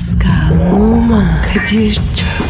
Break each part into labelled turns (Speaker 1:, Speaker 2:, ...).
Speaker 1: Pascal, Oman, Kadir çok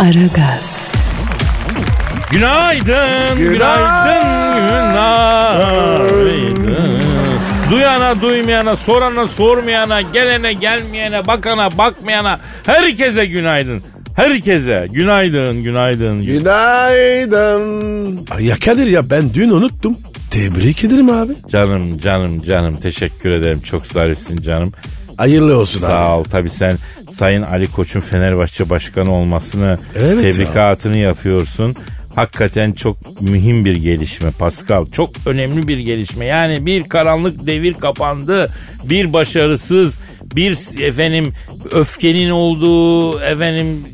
Speaker 1: Aragaz,
Speaker 2: Günaydın, günaydın, günaydın. Duyana duymayana, sorana sormayana, gelene gelmeyene, bakana bakmayana, herkese günaydın. Herkese günaydın, günaydın.
Speaker 3: Günaydın. Ay ya Kadir ya ben dün unuttum. Tebrik ederim abi.
Speaker 2: Canım, canım, canım. Teşekkür ederim. Çok zarifsin canım.
Speaker 3: Hayırlı olsun abi.
Speaker 2: Sağ ol. Tabii sen Sayın Ali Koç'un Fenerbahçe Başkanı olmasını
Speaker 3: Evet
Speaker 2: tebrikatını yapıyorsun. Hakikaten çok mühim bir gelişme Pascal. Çok önemli bir gelişme. Yani bir karanlık devir kapandı. Bir başarısız, bir efendim öfkenin olduğu, efendim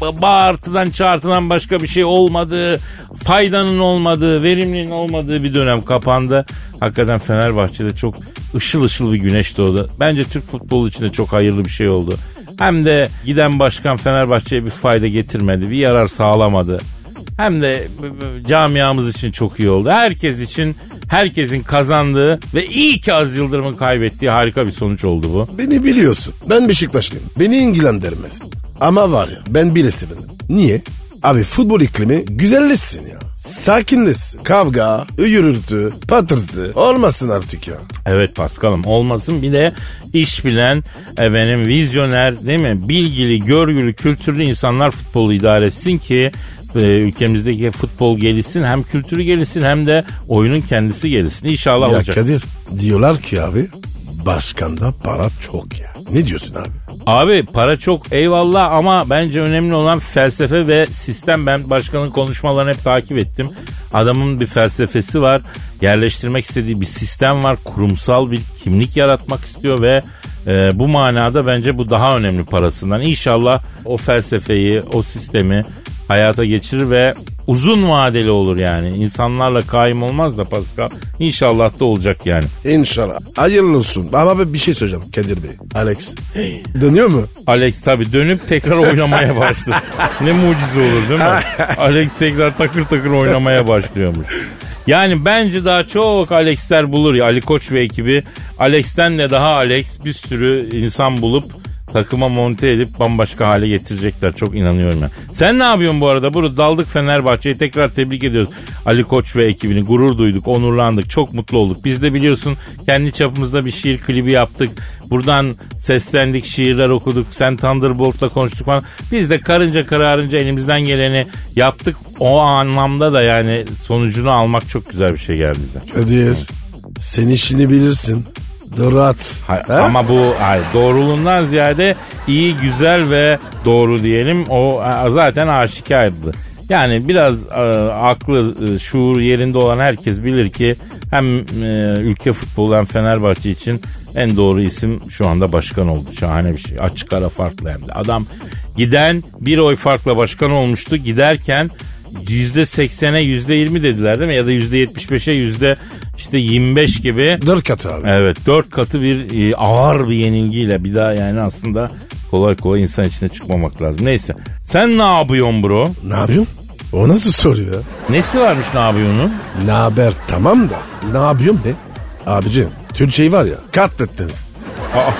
Speaker 2: ba- bağırtıdan çağırtıdan başka bir şey olmadığı, faydanın olmadığı, verimliliğin olmadığı bir dönem kapandı. Hakikaten Fenerbahçe'de çok ışıl ışıl bir güneş doğdu. Bence Türk futbolu için de çok hayırlı bir şey oldu. Hem de giden başkan Fenerbahçe'ye bir fayda getirmedi, bir yarar sağlamadı. Hem de camiamız için çok iyi oldu. Herkes için herkesin kazandığı ve iyi ki Az Yıldırım'ın kaybettiği harika bir sonuç oldu bu.
Speaker 3: Beni biliyorsun. Ben Beşiktaşlıyım. Beni ilgilendirmez. Ama var ya ben birisi benim. Niye? Abi futbol iklimi güzelleşsin ya. Sakinleşsin. Kavga, yürürtü, patırtı olmasın artık ya.
Speaker 2: Evet Paskal'ım olmasın bir de iş bilen efendim vizyoner değil mi bilgili görgülü kültürlü insanlar futbolu idare etsin ki e, ülkemizdeki futbol gelişsin hem kültürü gelişsin hem de oyunun kendisi gelişsin İnşallah
Speaker 3: Ya
Speaker 2: olacak.
Speaker 3: Kadir diyorlar ki abi başkanda para çok ya. Ne diyorsun abi?
Speaker 2: Abi para çok eyvallah ama bence önemli olan felsefe ve sistem. Ben başkanın konuşmalarını hep takip ettim. Adamın bir felsefesi var. Yerleştirmek istediği bir sistem var. Kurumsal bir kimlik yaratmak istiyor ve e, bu manada bence bu daha önemli parasından. İnşallah o felsefeyi, o sistemi hayata geçirir ve uzun vadeli olur yani. İnsanlarla kaim olmaz da Pascal. İnşallah da olacak yani.
Speaker 3: İnşallah. Hayırlı olsun. Ama ben bir şey söyleyeceğim Kadir Bey. Alex. Dönüyor mu?
Speaker 2: Alex tabi dönüp tekrar oynamaya başladı. ne mucize olur değil mi? Alex tekrar takır takır oynamaya başlıyormuş. Yani bence daha çok Alex'ler bulur ya Ali Koç ve ekibi. Alex'ten de daha Alex bir sürü insan bulup takıma monte edip bambaşka hale getirecekler. Çok inanıyorum ya. Sen ne yapıyorsun bu arada? Burada daldık Fenerbahçe'yi tekrar tebrik ediyoruz. Ali Koç ve ekibini gurur duyduk, onurlandık. Çok mutlu olduk. Biz de biliyorsun kendi çapımızda bir şiir klibi yaptık. Buradan seslendik, şiirler okuduk. Sen Thunderbolt'la konuştuk falan. Biz de karınca kararınca elimizden geleni yaptık. O anlamda da yani sonucunu almak çok güzel bir şey geldi bize.
Speaker 3: Kadir. Sen işini bilirsin. Doğru at.
Speaker 2: Hay-
Speaker 3: Ha?
Speaker 2: Ama bu hay, doğruluğundan ziyade iyi, güzel ve doğru diyelim. O a, zaten aşikardı. Yani biraz e, aklı, e, şuur yerinde olan herkes bilir ki hem e, ülke futbolu hem Fenerbahçe için en doğru isim şu anda başkan oldu. Şahane bir şey. Açık ara farklı hem de. Adam giden bir oy farkla başkan olmuştu. Giderken %80'e %20 dediler değil mi? Ya da %75'e yüzde işte 25 gibi
Speaker 3: Dört kat abi.
Speaker 2: Evet dört katı bir e, ağır bir yenilgiyle bir daha yani aslında kolay kolay insan içine çıkmamak lazım. Neyse sen ne yapıyorsun bro?
Speaker 3: Ne yapıyorsun? O nasıl soru ya?
Speaker 2: Nesi varmış ne yapıyorsun?
Speaker 3: Ne haber tamam da ne yapıyorum de? Abicim Türkçeyi var ya katlettiniz.
Speaker 2: Aa,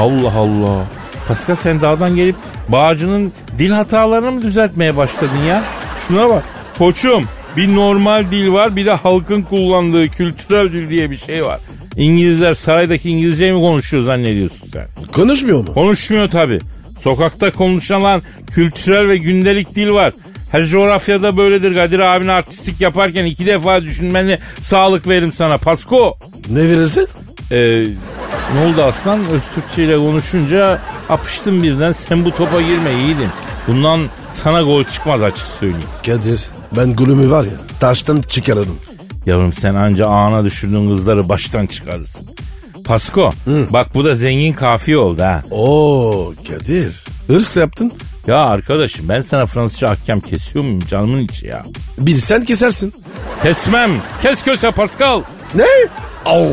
Speaker 2: Allah Allah. Pascal sen dağdan gelip Bağcı'nın dil hatalarını mı düzeltmeye başladın ya? Şuna bak. Koçum bir normal dil var bir de halkın kullandığı kültürel dil diye bir şey var. İngilizler saraydaki İngilizce mi konuşuyor zannediyorsun sen?
Speaker 3: Konuşmuyor mu?
Speaker 2: Konuşmuyor tabi. Sokakta konuşulan kültürel ve gündelik dil var. Her coğrafyada böyledir. Kadir abin artistik yaparken iki defa düşünmeni sağlık veririm sana. Pasko.
Speaker 3: Ne verirsin?
Speaker 2: Ee, ne oldu aslan? Öztürkçe ile konuşunca apıştım birden. Sen bu topa girme yiğidim. Bundan sana gol çıkmaz açık söyleyeyim.
Speaker 3: Kadir ben gülümü var ya taştan çıkarırım.
Speaker 2: Yavrum sen anca ağına düşürdüğün kızları baştan çıkarırsın. Pasko bak bu da zengin kafiye oldu ha.
Speaker 3: Oo Kadir. Hırs yaptın.
Speaker 2: Ya arkadaşım ben sana Fransızca ahkam kesiyor muyum canımın içi ya.
Speaker 3: Bir sen kesersin.
Speaker 2: Kesmem. Kes köse Pascal.
Speaker 3: Ne? Oo.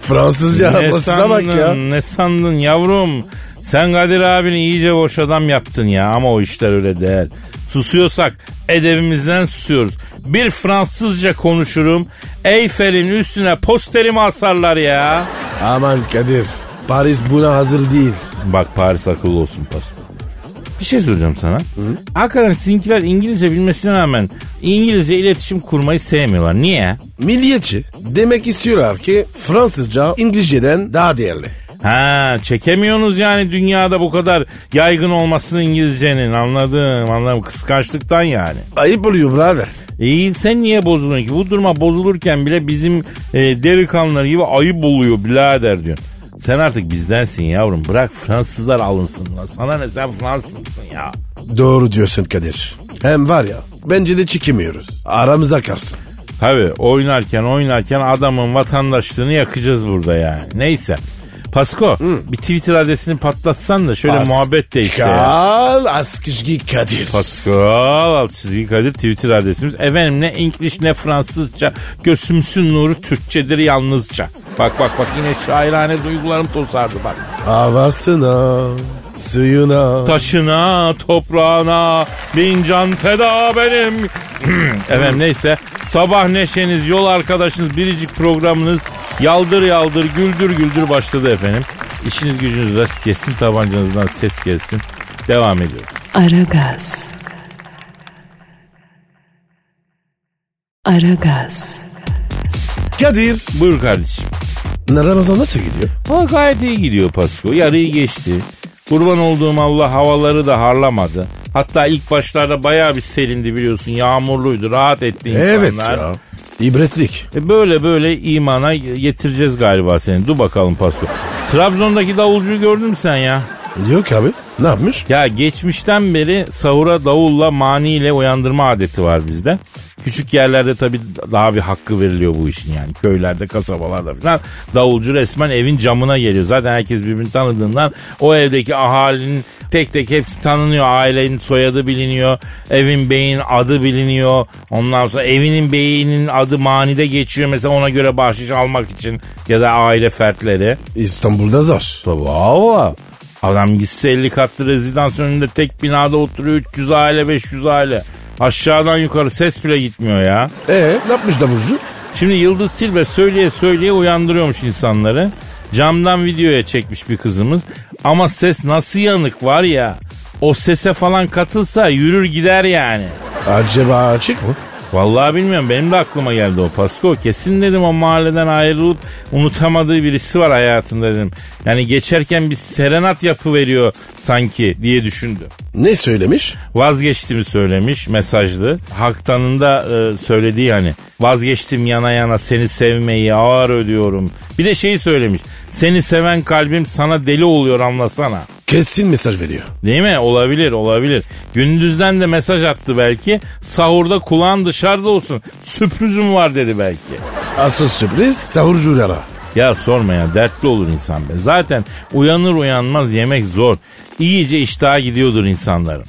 Speaker 3: Fransızca
Speaker 2: Ne
Speaker 3: basına bak ya.
Speaker 2: sandın, ne sandın yavrum? Sen Kadir abini iyice boş adam yaptın ya ama o işler öyle değil. Susuyorsak edebimizden susuyoruz. Bir Fransızca konuşurum. Eyfel'in üstüne posterimi asarlar ya.
Speaker 3: Aman Kadir. Paris buna hazır değil.
Speaker 2: Bak Paris akıllı olsun Pasko. Bir şey soracağım sana. Hakikaten sizinkiler İngilizce bilmesine rağmen İngilizce iletişim kurmayı sevmiyorlar. Niye?
Speaker 3: Milliyetçi. Demek istiyorlar ki Fransızca İngilizceden daha değerli.
Speaker 2: Ha çekemiyorsunuz yani dünyada bu kadar yaygın olmasını İngilizcenin anladım anladım kıskançlıktan yani.
Speaker 3: Ayıp oluyor birader.
Speaker 2: İyi sen niye bozuluyorsun ki? Bu duruma bozulurken bile bizim e, delikanlılar gibi ayıp oluyor birader diyor. Sen artık bizdensin yavrum. Bırak Fransızlar alınsın lan. Sana ne sen Fransızsın ya.
Speaker 3: Doğru diyorsun Kadir. Hem var ya bence de çekemiyoruz. Aramıza karsın.
Speaker 2: Tabi oynarken oynarken adamın vatandaşlığını yakacağız burada yani. Neyse. Pasko bir Twitter adresini patlatsan da şöyle muhabbet de işte.
Speaker 3: Pascal Askışgi Kadir.
Speaker 2: Pascal alt çizgi Kadir Twitter adresimiz. Efendim ne İngiliz ne Fransızca gözümsün nuru Türkçedir yalnızca. Bak bak bak yine şairane duygularım tosardı bak.
Speaker 3: Havasına, suyuna.
Speaker 2: Taşına toprağına bin can feda benim. Efendim neyse sabah neşeniz yol arkadaşınız biricik programınız yaldır yaldır güldür güldür başladı efendim. İşiniz gücünüz rast kessin tabancanızdan ses gelsin. Devam ediyoruz.
Speaker 1: Aragaz. Aragaz.
Speaker 3: Kadir.
Speaker 2: Buyur kardeşim.
Speaker 3: Ramazan nasıl gidiyor?
Speaker 2: Ama gayet iyi gidiyor Pasko. Yarıyı geçti. Kurban olduğum Allah havaları da harlamadı. Hatta ilk başlarda bayağı bir serindi biliyorsun. Yağmurluydu. Rahat etti insanlar.
Speaker 3: Evet ya. İbretlik.
Speaker 2: E böyle böyle imana getireceğiz galiba seni. Dur bakalım Pasko. Trabzon'daki davulcuyu gördün mü sen ya?
Speaker 3: Yok abi. Ne yapmış?
Speaker 2: Ya geçmişten beri sahura davulla maniyle uyandırma adeti var bizde. Küçük yerlerde tabii daha bir hakkı veriliyor bu işin yani. Köylerde, kasabalarda falan. Davulcu resmen evin camına geliyor. Zaten herkes birbirini tanıdığından o evdeki ahalinin tek tek hepsi tanınıyor. Ailenin soyadı biliniyor. Evin beyin adı biliniyor. Ondan sonra evinin beyinin adı manide geçiyor. Mesela ona göre bahşiş almak için ya da aile fertleri.
Speaker 3: İstanbul'da zor.
Speaker 2: Tabii abi. Adam gitse 50 katlı rezidans önünde tek binada oturuyor 300 aile 500 aile. Aşağıdan yukarı ses bile gitmiyor ya.
Speaker 3: Ee, ne yapmış davulcu?
Speaker 2: Şimdi Yıldız Tilbe söyleye söyleye uyandırıyormuş insanları. Camdan videoya çekmiş bir kızımız. Ama ses nasıl yanık var ya. O sese falan katılsa yürür gider yani.
Speaker 3: Acaba açık mı?
Speaker 2: Vallahi bilmiyorum benim de aklıma geldi o Pasko. Kesin dedim o mahalleden ayrılıp unutamadığı birisi var hayatında dedim. Yani geçerken bir serenat yapı veriyor sanki diye düşündüm.
Speaker 3: Ne söylemiş?
Speaker 2: Vazgeçtiğimi söylemiş mesajlı. Haktan'ın da e, söylediği hani vazgeçtim yana yana seni sevmeyi ağır ödüyorum. Bir de şeyi söylemiş. Seni seven kalbim sana deli oluyor anlasana.
Speaker 3: Kesin mesaj veriyor.
Speaker 2: Değil mi? Olabilir olabilir. Gündüzden de mesaj attı belki. Sahurda kulağın dışarıda olsun. Sürprizim var dedi belki.
Speaker 3: Asıl sürpriz sahurcu ara.
Speaker 2: Ya sorma ya dertli olur insan be. Zaten uyanır uyanmaz yemek zor. İyice iştaha gidiyordur insanların.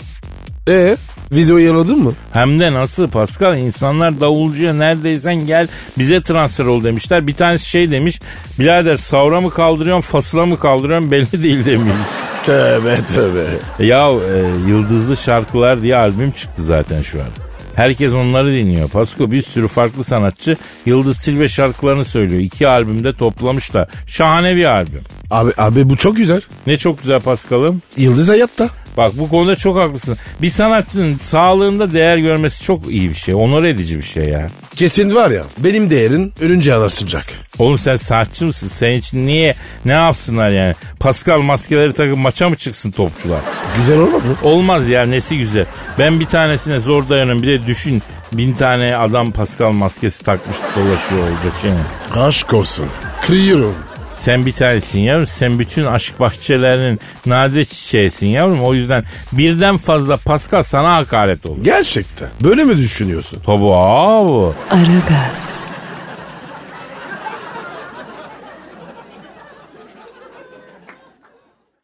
Speaker 3: Ee, videoyu yaladın mı?
Speaker 2: Hem de nasıl Pascal insanlar davulcuya neredeysen gel bize transfer ol demişler. Bir tanesi şey demiş birader savra mı kaldırıyorsun fasıla mı kaldırıyorsun belli değil demiş.
Speaker 3: Tövbe tövbe.
Speaker 2: E Ya e, Yıldızlı Şarkılar diye albüm çıktı zaten şu an. Herkes onları dinliyor. Pasko bir sürü farklı sanatçı Yıldız Tilbe şarkılarını söylüyor. İki albümde toplamışlar. Şahane bir albüm.
Speaker 3: Abi, abi bu çok güzel.
Speaker 2: Ne çok güzel Paskal'ım.
Speaker 3: Yıldız hayatta.
Speaker 2: Bak bu konuda çok haklısın. Bir sanatçının sağlığında değer görmesi çok iyi bir şey. Onur edici bir şey ya.
Speaker 3: Kesin var ya benim değerin ölünce anasınacak.
Speaker 2: Oğlum sen sanatçı mısın? Senin için niye ne yapsınlar yani? Pascal maskeleri takıp maça mı çıksın topçular?
Speaker 3: Güzel olmaz mı?
Speaker 2: Olmaz ya nesi güzel. Ben bir tanesine zor dayanıyorum. Bir de düşün bin tane adam Pascal maskesi takmış dolaşıyor olacak şey mi?
Speaker 3: Aşk olsun. Kırıyorum.
Speaker 2: Sen bir tanesin yavrum. Sen bütün aşk bahçelerinin nadir çiçeğisin yavrum. O yüzden birden fazla Pascal sana hakaret olur.
Speaker 3: Gerçekten. Böyle mi düşünüyorsun?
Speaker 2: Tabii abi.
Speaker 1: Aragaz.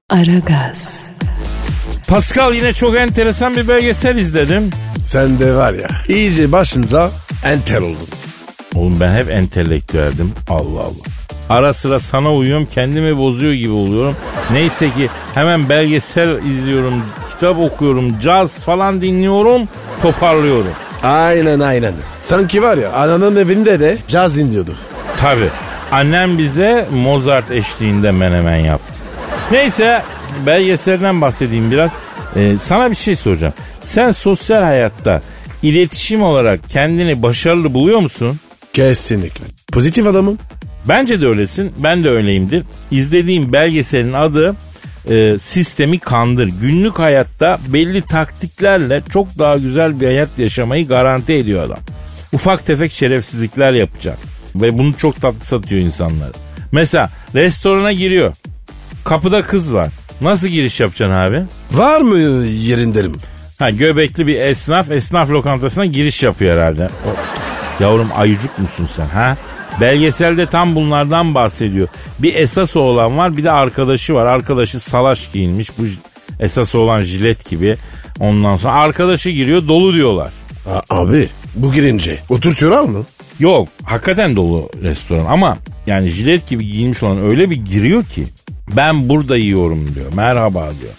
Speaker 1: Aragaz,
Speaker 2: Pascal yine çok enteresan bir belgesel izledim.
Speaker 3: Sen de var ya iyice başında enter oldun.
Speaker 2: Oğlum ben hep entelektüeldim. Allah Allah. Ara sıra sana uyuyorum kendimi bozuyor gibi oluyorum. Neyse ki hemen belgesel izliyorum, kitap okuyorum, caz falan dinliyorum, toparlıyorum.
Speaker 3: Aynen aynen. Sanki var ya ananın evinde de caz dinliyordu.
Speaker 2: Tabi. Annem bize Mozart eşliğinde menemen yaptı. Neyse belgeselden bahsedeyim biraz. Ee, sana bir şey soracağım. Sen sosyal hayatta iletişim olarak kendini başarılı buluyor musun?
Speaker 3: Kesinlikle. Pozitif adamım.
Speaker 2: Bence de öylesin. Ben de öyleyimdir. İzlediğim belgeselin adı e, Sistemi Kandır. Günlük hayatta belli taktiklerle çok daha güzel bir hayat yaşamayı garanti ediyor adam. Ufak tefek şerefsizlikler yapacak. Ve bunu çok tatlı satıyor insanlara. Mesela restorana giriyor. Kapıda kız var. Nasıl giriş yapacaksın abi?
Speaker 3: Var mı yerin derim.
Speaker 2: Ha göbekli bir esnaf esnaf lokantasına giriş yapıyor herhalde. O, yavrum ayıcık musun sen ha? Belgeselde tam bunlardan bahsediyor. Bir esas oğlan var bir de arkadaşı var. Arkadaşı salaş giyinmiş. Bu esas olan jilet gibi. Ondan sonra arkadaşı giriyor dolu diyorlar.
Speaker 3: A- abi bu girince oturtuyorlar mı?
Speaker 2: Yok hakikaten dolu restoran ama yani jilet gibi giyinmiş olan öyle bir giriyor ki ben burada yiyorum diyor. Merhaba diyor.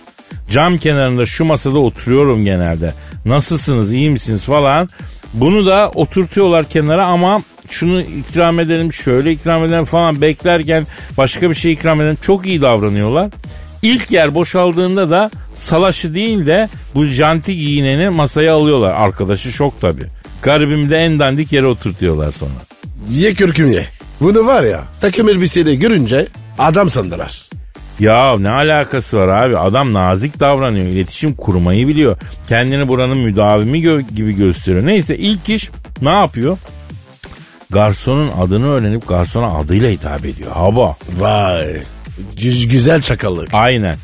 Speaker 2: Cam kenarında şu masada oturuyorum genelde. Nasılsınız iyi misiniz falan. Bunu da oturtuyorlar kenara ama şunu ikram edelim şöyle ikram edelim falan beklerken başka bir şey ikram edelim. Çok iyi davranıyorlar. İlk yer boşaldığında da salaşı değil de bu janti giyineni masaya alıyorlar. Arkadaşı şok tabii. Garibimi de en dandik yere oturtuyorlar sonra.
Speaker 3: Ye kürküm ye. Bunu var ya takım elbiseyle görünce adam sandılar.
Speaker 2: Ya ne alakası var abi? Adam nazik davranıyor. iletişim kurmayı biliyor. Kendini buranın müdavimi gö- gibi gösteriyor. Neyse ilk iş ne yapıyor? Garsonun adını öğrenip garsona adıyla hitap ediyor. Hava.
Speaker 3: Vay. Gü- güzel çakallık.
Speaker 2: Aynen.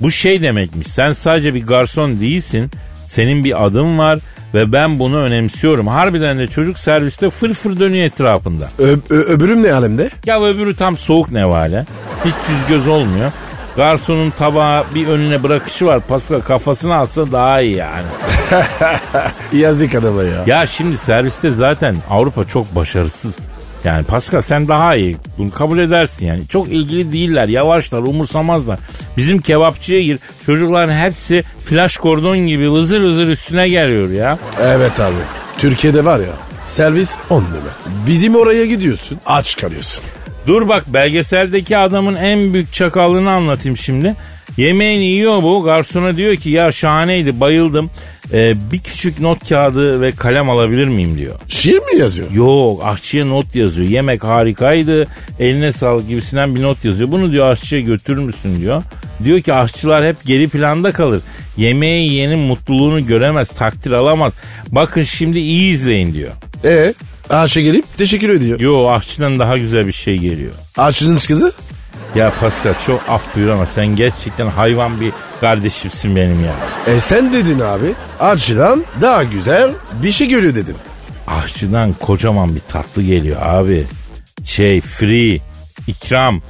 Speaker 2: Bu şey demekmiş. Sen sadece bir garson değilsin. Senin bir adın var ve ben bunu önemsiyorum. Harbiden de çocuk serviste fır fır dönüyor etrafında.
Speaker 3: Ö- ö- öbürüm ne alemde?
Speaker 2: Ya öbürü tam soğuk nevale. Hiç yüz göz olmuyor. Garsonun tabağı bir önüne bırakışı var. Pascal kafasını alsa daha iyi yani.
Speaker 3: Yazık adama ya.
Speaker 2: Ya şimdi serviste zaten Avrupa çok başarısız. Yani Pascal sen daha iyi. Bunu kabul edersin yani. Çok ilgili değiller. Yavaşlar, umursamazlar. Bizim kebapçıya gir. Çocukların hepsi flash kordon gibi vızır vızır üstüne geliyor ya.
Speaker 3: Evet abi. Türkiye'de var ya servis on numara. Bizim oraya gidiyorsun aç kalıyorsun.
Speaker 2: Dur bak belgeseldeki adamın en büyük çakallığını anlatayım şimdi. Yemeğini yiyor bu. Garsona diyor ki ya şahaneydi bayıldım. Ee, bir küçük not kağıdı ve kalem alabilir miyim diyor.
Speaker 3: Şiir mi yazıyor?
Speaker 2: Yok aşçıya not yazıyor. Yemek harikaydı. Eline sağlık gibisinden bir not yazıyor. Bunu diyor aşçıya götürür müsün diyor. Diyor ki aşçılar hep geri planda kalır. Yemeği yiyenin mutluluğunu göremez, takdir alamaz. Bakın şimdi iyi izleyin diyor.
Speaker 3: E Ayşe gelip teşekkür ediyor.
Speaker 2: Yo aşçıdan daha güzel bir şey geliyor.
Speaker 3: Ayşe'nin kızı
Speaker 2: Ya Pascal çok af buyur ama sen gerçekten hayvan bir kardeşimsin benim ya.
Speaker 3: E sen dedin abi. Açıdan daha güzel bir şey görüyor dedin.
Speaker 2: Aşçıdan kocaman bir tatlı geliyor abi. Şey free, ikram.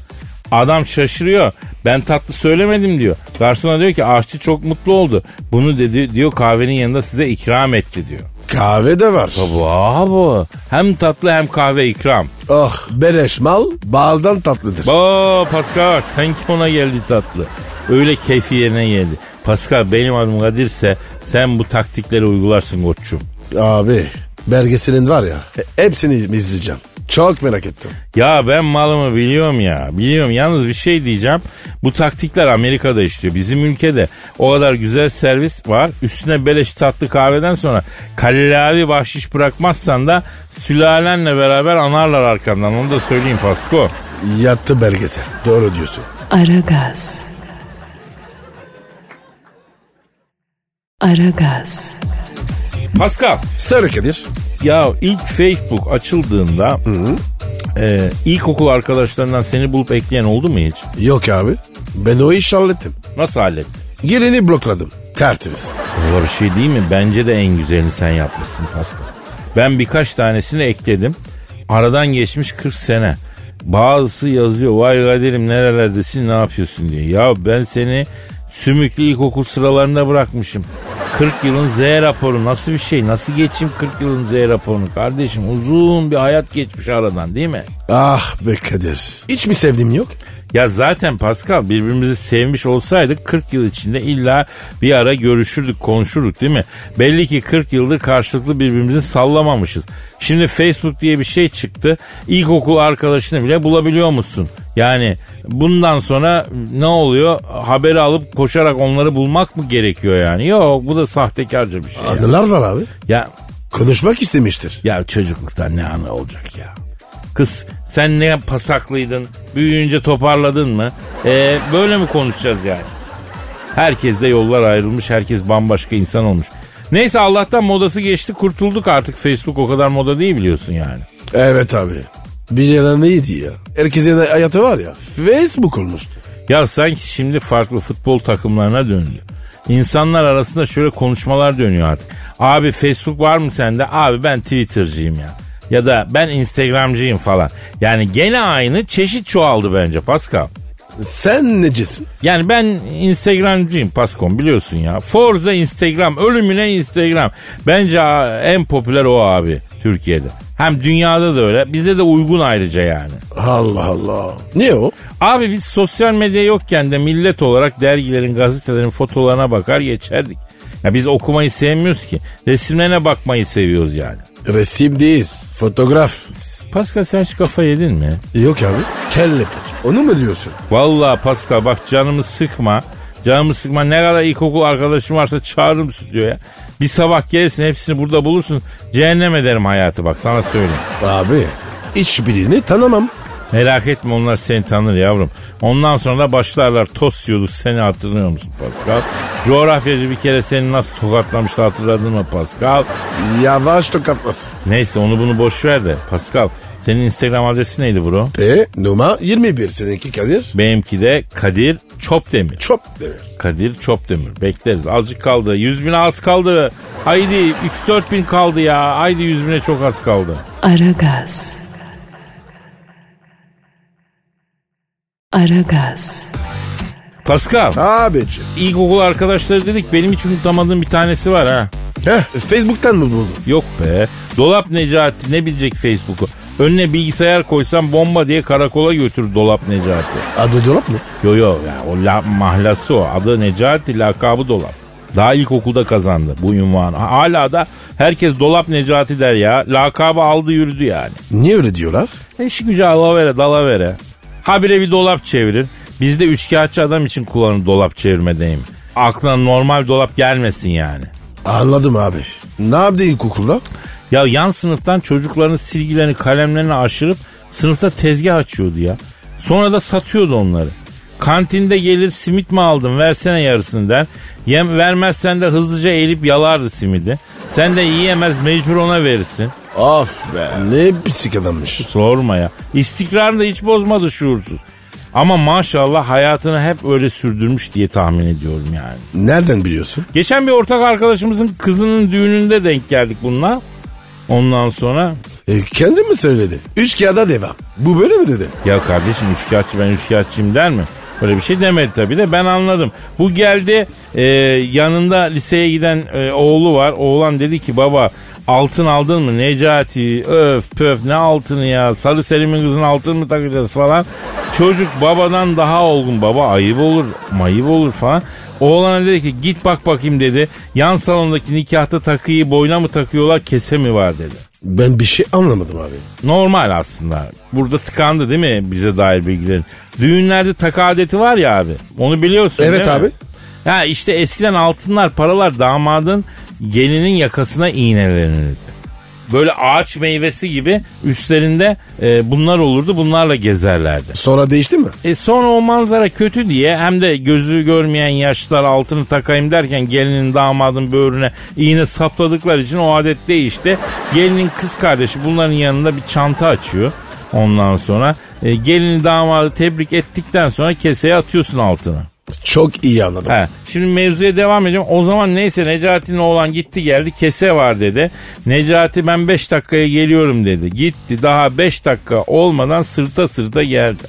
Speaker 2: Adam şaşırıyor. Ben tatlı söylemedim diyor. Garsona diyor ki aşçı çok mutlu oldu. Bunu dedi diyor kahvenin yanında size ikram etti diyor.
Speaker 3: Kahve de var.
Speaker 2: Bu abi hem tatlı hem kahve ikram.
Speaker 3: Oh beleş mal baldan tatlıdır.
Speaker 2: Aa Pascal sanki ona geldi tatlı. Öyle keyfi yerine geldi. Pascal benim adım Kadir'se sen bu taktikleri uygularsın koçum.
Speaker 3: Abi belgeselin var ya hepsini izleyeceğim. Çok merak ettim.
Speaker 2: Ya ben malımı biliyorum ya. Biliyorum yalnız bir şey diyeceğim. Bu taktikler Amerika'da işliyor. Bizim ülkede o kadar güzel servis var. Üstüne beleş tatlı kahveden sonra kallavi bahşiş bırakmazsan da sülalenle beraber anarlar arkandan. Onu da söyleyeyim Pasko.
Speaker 3: Yattı belgesel. Doğru diyorsun.
Speaker 1: Aragaz. Aragaz.
Speaker 2: Pascal
Speaker 3: Sarı Kadir.
Speaker 2: ya ilk Facebook açıldığında e, ilkokul arkadaşlarından seni bulup ekleyen oldu mu hiç?
Speaker 3: Yok abi. Ben o işi hallettim.
Speaker 2: Nasıl hallettin?
Speaker 3: Geleni blokladım. Tertemiz.
Speaker 2: Valla bir şey değil mi? Bence de en güzelini sen yapmışsın Pascal. Ben birkaç tanesini ekledim. Aradan geçmiş 40 sene. Bazısı yazıyor vay Kadir'im nerelerdesin ne yapıyorsun diye. Ya ben seni sümüklü ilkokul sıralarında bırakmışım. 40 yılın Z raporu nasıl bir şey? Nasıl geçeyim 40 yılın Z raporunu kardeşim? Uzun bir hayat geçmiş aradan değil mi?
Speaker 3: Ah be Kadir. Hiç mi sevdiğim yok?
Speaker 2: Ya zaten Pascal birbirimizi sevmiş olsaydık 40 yıl içinde illa bir ara görüşürdük, konuşurduk değil mi? Belli ki 40 yıldır karşılıklı birbirimizi sallamamışız. Şimdi Facebook diye bir şey çıktı. İlkokul arkadaşını bile bulabiliyor musun? Yani bundan sonra ne oluyor? Haberi alıp koşarak onları bulmak mı gerekiyor yani? Yok bu da sahtekarca bir şey.
Speaker 3: Anılar var abi.
Speaker 2: Ya
Speaker 3: Konuşmak istemiştir.
Speaker 2: ya çocukluktan ne anı olacak ya? Kız sen ne pasaklıydın? Büyüyünce toparladın mı? Ee, böyle mi konuşacağız yani? Herkes de yollar ayrılmış. Herkes bambaşka insan olmuş. Neyse Allah'tan modası geçti kurtulduk artık. Facebook o kadar moda değil biliyorsun yani.
Speaker 3: Evet abi. Bir yana neydi ya? Herkesin hayatı var ya. Facebook olmuştu.
Speaker 2: Ya sanki şimdi farklı futbol takımlarına döndü. İnsanlar arasında şöyle konuşmalar dönüyor artık. Abi Facebook var mı sende? Abi ben Twitter'cıyım ya. Ya da ben Instagram'cıyım falan. Yani gene aynı çeşit çoğaldı bence Pascal.
Speaker 3: Sen necesin?
Speaker 2: Yani ben Instagram'cıyım Pascal biliyorsun ya. Forza Instagram, ölümüne Instagram. Bence en popüler o abi Türkiye'de. Hem dünyada da öyle. Bize de uygun ayrıca yani.
Speaker 3: Allah Allah. Ne o?
Speaker 2: Abi biz sosyal medya yokken de millet olarak dergilerin, gazetelerin fotolarına bakar geçerdik. Ya biz okumayı sevmiyoruz ki. Resimlerine bakmayı seviyoruz yani.
Speaker 3: Resim değil. Fotoğraf.
Speaker 2: Pascal sen hiç kafa yedin mi?
Speaker 3: Yok abi. Kelle. Onu mu diyorsun?
Speaker 2: Vallahi Pascal bak canımı sıkma. Canımı sıkma ne kadar ilkokul arkadaşım varsa çağırırım diyor ya. Bir sabah gelirsin hepsini burada bulursun. Cehennem ederim hayatı bak sana söyleyeyim.
Speaker 3: Abi hiçbirini tanımam.
Speaker 2: Merak etme onlar seni tanır yavrum. Ondan sonra da başlarlar tost yiyorduk seni hatırlıyor musun Pascal? Coğrafyacı bir kere seni nasıl tokatlamıştı hatırladın mı Pascal?
Speaker 3: Yavaş tokatlasın.
Speaker 2: Neyse onu bunu boş ver de Pascal. Senin Instagram adresi neydi bro?
Speaker 3: E numara 21 seninki Kadir.
Speaker 2: Benimki de Kadir Çopdemir.
Speaker 3: Çok demir.
Speaker 2: Kadir Çopdemir. Bekleriz. Azıcık kaldı. 100 bin az kaldı. Haydi 3-4 bin kaldı ya. Haydi 100 bine çok az kaldı.
Speaker 1: Aragaz. Aragaz.
Speaker 2: Pascal.
Speaker 3: Abicim.
Speaker 2: İlkokul arkadaşları dedik. Benim hiç unutamadığım bir tanesi var ha.
Speaker 3: Heh, Facebook'tan mı buldun?
Speaker 2: Yok be. Dolap Necati ne bilecek Facebook'u? Önüne bilgisayar koysam bomba diye karakola götürür Dolap Necati.
Speaker 3: Adı dolap mı?
Speaker 2: Yo yo ya, o la, mahlası o. Adı Necati lakabı Dolap. Daha ilkokulda kazandı bu ünvanı. Hala da herkes Dolap Necati der ya. Lakabı aldı yürüdü yani.
Speaker 3: Niye öyle diyorlar?
Speaker 2: İşi gücü alavere dalavere. Habire bir dolap çevirir. Bizde üçkağıtçı adam için kullanır dolap çevirmedeyim. Aklına normal dolap gelmesin yani.
Speaker 3: Anladım abi. Ne yaptı ilkokulda?
Speaker 2: Ya yan sınıftan çocukların silgilerini kalemlerini aşırıp sınıfta tezgah açıyordu ya. Sonra da satıyordu onları. Kantinde gelir simit mi aldın versene yarısını der. Yem, vermezsen de hızlıca eğilip yalardı simidi. Sen de yiyemez mecbur ona verirsin.
Speaker 3: Of be. Ne pislik adammış.
Speaker 2: Sorma ya. İstikrarını da hiç bozmadı şuursuz. Ama maşallah hayatını hep öyle sürdürmüş diye tahmin ediyorum yani.
Speaker 3: Nereden biliyorsun?
Speaker 2: Geçen bir ortak arkadaşımızın kızının düğününde denk geldik bununla. Ondan sonra
Speaker 3: E, kendi mi söyledi? Üç kağıda devam. Bu böyle mi dedi?
Speaker 2: ya kardeşim üçkağıtçı ben üçkağıtçıyım der mi? Öyle bir şey demedi tabii de ben anladım. Bu geldi e, yanında liseye giden e, oğlu var. Oğlan dedi ki baba altın aldın mı Necati öf pöf ne altını ya Sarı Selim'in kızın altın mı takacağız falan. Çocuk babadan daha olgun baba ayıp olur mayıp olur falan. Oğlana dedi ki git bak bakayım dedi. Yan salondaki nikahta takıyı boyuna mı takıyorlar kese mi var dedi.
Speaker 3: Ben bir şey anlamadım abi.
Speaker 2: Normal aslında. Burada tıkandı değil mi bize dair bilgilerin? Düğünlerde takı adeti var ya abi. Onu biliyorsun
Speaker 3: Evet
Speaker 2: değil mi?
Speaker 3: abi.
Speaker 2: Ya işte eskiden altınlar paralar damadın gelinin yakasına iğnelenirdi. Böyle ağaç meyvesi gibi üstlerinde e, bunlar olurdu bunlarla gezerlerdi.
Speaker 3: Sonra değişti mi?
Speaker 2: E sonra o manzara kötü diye hem de gözü görmeyen yaşlılar altını takayım derken gelinin damadın böğrüne iğne sapladıkları için o adet değişti. Gelinin kız kardeşi bunların yanında bir çanta açıyor. Ondan sonra e, gelini damadı tebrik ettikten sonra keseye atıyorsun altını.
Speaker 3: Çok iyi anladım.
Speaker 2: He, şimdi mevzuya devam ediyorum. O zaman neyse Necati'nin oğlan gitti geldi kese var dedi. Necati ben 5 dakikaya geliyorum dedi. Gitti daha 5 dakika olmadan sırta sırta geldi.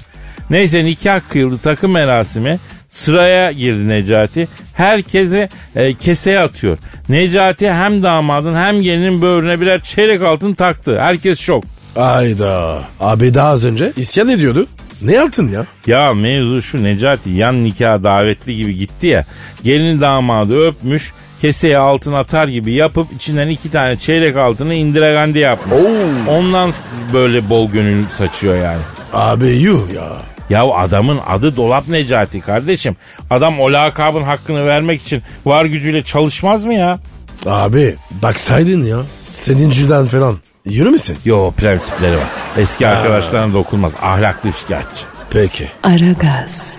Speaker 2: Neyse nikah kıyıldı takım merasimi. Sıraya girdi Necati. Herkese e, keseye atıyor. Necati hem damadın hem gelinin böğrüne birer çeyrek altın taktı. Herkes şok.
Speaker 3: Ayda. Abi daha az önce isyan ediyordu. Ne altın ya?
Speaker 2: Ya mevzu şu Necati yan nikah davetli gibi gitti ya. Gelini damadı öpmüş keseye altın atar gibi yapıp içinden iki tane çeyrek altını Indira Gandhi yapmış.
Speaker 3: Oo.
Speaker 2: Ondan böyle bol gönül saçıyor yani.
Speaker 3: Abi yuh ya.
Speaker 2: Ya adamın adı Dolap Necati kardeşim. Adam o lakabın hakkını vermek için var gücüyle çalışmaz mı ya?
Speaker 3: Abi baksaydın ya. Senin cüdan falan. Yürü müsün?
Speaker 2: Yo prensipleri var. Eski arkadaşlarına dokunmaz. Ahlaklı şikayetçi.
Speaker 3: Peki.
Speaker 1: Aragaz.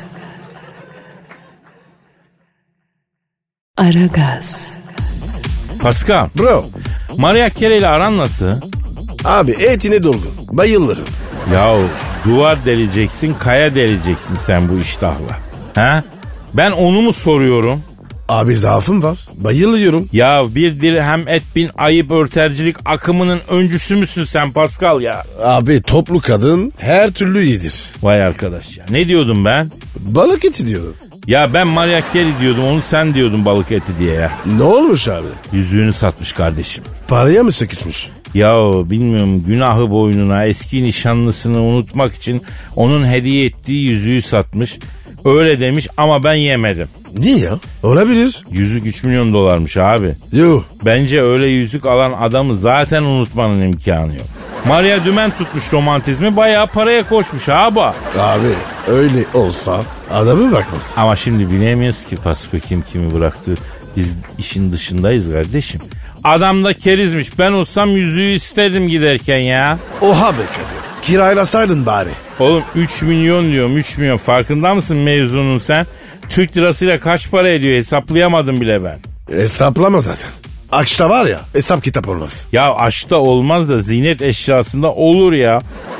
Speaker 1: Aragaz.
Speaker 2: Pascal,
Speaker 3: Bro.
Speaker 2: Maria Carey ile aran nasıl?
Speaker 3: Abi etine dolgun. Bayılırım.
Speaker 2: Ya duvar deleceksin, kaya deleceksin sen bu iştahla. Ha? Ben onu mu soruyorum?
Speaker 3: Abi zaafım var. Bayılıyorum.
Speaker 2: Ya bir dirhem et bin ayıp örtercilik akımının öncüsü müsün sen Pascal ya?
Speaker 3: Abi toplu kadın her türlü iyidir.
Speaker 2: Vay arkadaş ya. Ne diyordum ben?
Speaker 3: Balık eti diyordun.
Speaker 2: Ya ben Maria Carey diyordum onu sen diyordun balık eti diye ya.
Speaker 3: Ne olmuş abi?
Speaker 2: Yüzüğünü satmış kardeşim.
Speaker 3: Paraya mı sıkışmış?
Speaker 2: Ya bilmiyorum günahı boynuna eski nişanlısını unutmak için onun hediye ettiği yüzüğü satmış. Öyle demiş ama ben yemedim.
Speaker 3: Niye ya? Olabilir.
Speaker 2: Yüzük 3 milyon dolarmış abi.
Speaker 3: Yuh.
Speaker 2: Bence öyle yüzük alan adamı zaten unutmanın imkanı yok. Maria dümen tutmuş romantizmi bayağı paraya koşmuş abi.
Speaker 3: Abi öyle olsa adamı bakmaz.
Speaker 2: Ama şimdi bilemiyoruz ki Pasko kim kimi bıraktı. Biz işin dışındayız kardeşim. Adam da kerizmiş. Ben olsam yüzüğü istedim giderken ya.
Speaker 3: Oha be Kadir. Kiraylasaydın bari.
Speaker 2: Oğlum 3 milyon diyorum 3 milyon. Farkında mısın mevzunun sen? Türk lirasıyla kaç para ediyor hesaplayamadım bile ben.
Speaker 3: Hesaplama zaten. Akşta var ya hesap kitap olmaz.
Speaker 2: Ya aşkta olmaz da ziynet eşyasında olur ya.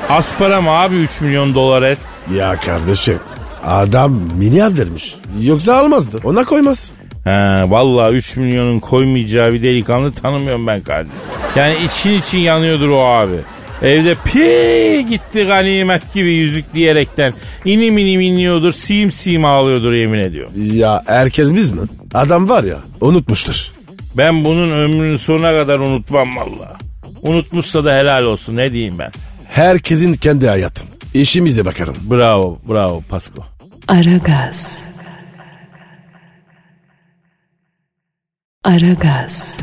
Speaker 2: Az para mı abi 3 milyon dolar es?
Speaker 3: Ya kardeşim adam milyardermiş. Yoksa almazdı. Ona koymaz.
Speaker 2: He vallahi 3 milyonun koymayacağı bir delikanlı tanımıyorum ben kardeşim. Yani için için yanıyordur o abi. Evde pi gitti ganimet gibi yüzük diyerekten inim inim inliyordur sim sim ağlıyordur yemin ediyorum.
Speaker 3: Ya herkes biz mi? Adam var ya unutmuştur.
Speaker 2: Ben bunun ömrünün sonuna kadar unutmam vallahi. Unutmuşsa da helal olsun ne diyeyim ben.
Speaker 3: Herkesin kendi hayatı. İşimize bakarım.
Speaker 2: Bravo bravo Pasko.
Speaker 1: Aragaz. Aragaz.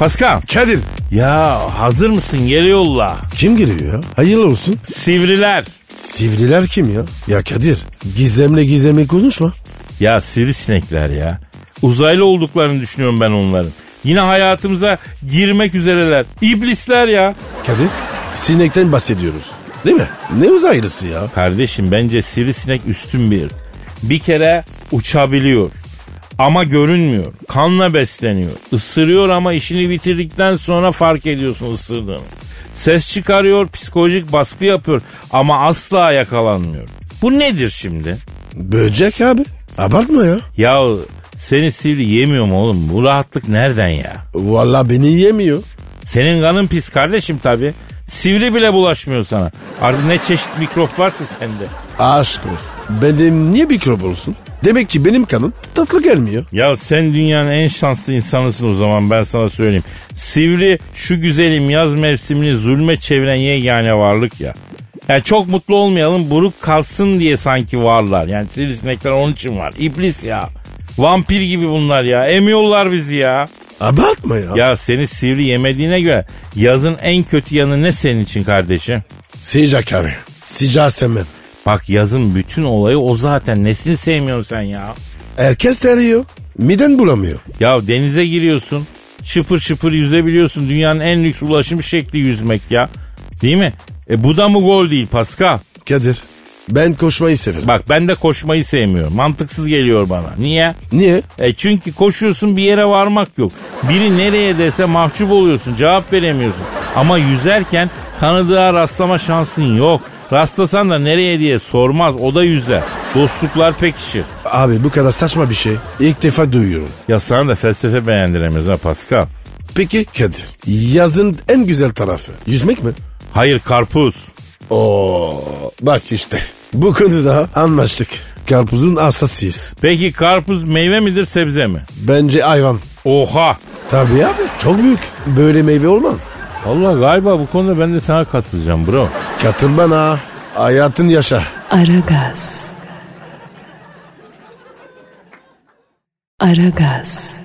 Speaker 2: Pascal
Speaker 3: Kadir.
Speaker 2: ya hazır mısın geri yolla.
Speaker 3: Kim geliyor ya? Hayırlı olsun.
Speaker 2: Sivriler.
Speaker 3: Sivriler kim ya? Ya Kadir gizemle gizemli konuşma.
Speaker 2: Ya sivrisinekler ya. Uzaylı olduklarını düşünüyorum ben onların. Yine hayatımıza girmek üzereler. İblisler ya.
Speaker 3: Kadir sinekten bahsediyoruz. Değil mi? Ne uzaylısı ya?
Speaker 2: Kardeşim bence sivrisinek üstün bir. Bir kere uçabiliyor. Ama görünmüyor. Kanla besleniyor. Isırıyor ama işini bitirdikten sonra fark ediyorsun ısırdığını. Ses çıkarıyor, psikolojik baskı yapıyor ama asla yakalanmıyor. Bu nedir şimdi?
Speaker 3: Böcek abi. Abartma ya.
Speaker 2: Ya seni sivri yemiyor mu oğlum? Bu rahatlık nereden ya?
Speaker 3: Valla beni yemiyor.
Speaker 2: Senin kanın pis kardeşim tabi. Sivri bile bulaşmıyor sana. Artık ne çeşit mikrop varsa sende.
Speaker 3: Aşk olsun. Benim niye mikrop olsun? Demek ki benim kanım tatlı gelmiyor.
Speaker 2: Ya sen dünyanın en şanslı insanısın o zaman ben sana söyleyeyim. Sivri şu güzelim yaz mevsimini zulme çeviren yegane varlık ya. Yani çok mutlu olmayalım buruk kalsın diye sanki varlar. Yani sivrisinekler onun için var. İblis ya. Vampir gibi bunlar ya. Emiyorlar bizi ya.
Speaker 3: Abartma ya.
Speaker 2: Ya seni sivri yemediğine göre yazın en kötü yanı ne senin için kardeşim?
Speaker 3: Sıcak abi. Sıcağı sevmem.
Speaker 2: Bak yazın bütün olayı o zaten. Nesini sevmiyorsun sen ya?
Speaker 3: Herkes teriyor. Miden bulamıyor.
Speaker 2: Ya denize giriyorsun. Şıpır şıpır yüzebiliyorsun. Dünyanın en lüks ulaşım şekli yüzmek ya. Değil mi? E bu da mı gol değil Pascal?
Speaker 3: Kadir ben koşmayı severim.
Speaker 2: Bak ben de koşmayı sevmiyorum. Mantıksız geliyor bana. Niye?
Speaker 3: Niye?
Speaker 2: E çünkü koşuyorsun bir yere varmak yok. Biri nereye dese mahcup oluyorsun. Cevap veremiyorsun. Ama yüzerken tanıdığa rastlama şansın yok. Rastlasan da nereye diye sormaz. O da yüzer. Dostluklar pekişir.
Speaker 3: Abi bu kadar saçma bir şey. İlk defa duyuyorum.
Speaker 2: Ya sana da felsefe beğendiremiyoruz ha Pascal.
Speaker 3: Peki Kadir. Yazın en güzel tarafı. Yüzmek mi?
Speaker 2: Hayır karpuz.
Speaker 3: Oo, bak işte. Bu konuda anlaştık. Karpuzun asasıyız.
Speaker 2: Peki karpuz meyve midir sebze mi?
Speaker 3: Bence hayvan.
Speaker 2: Oha.
Speaker 3: Tabii abi. Çok büyük. Böyle meyve olmaz.
Speaker 2: Allah galiba bu konuda ben de sana katılacağım bro.
Speaker 3: Katıl bana. Hayatın yaşa.
Speaker 1: Aragaz. Aragaz.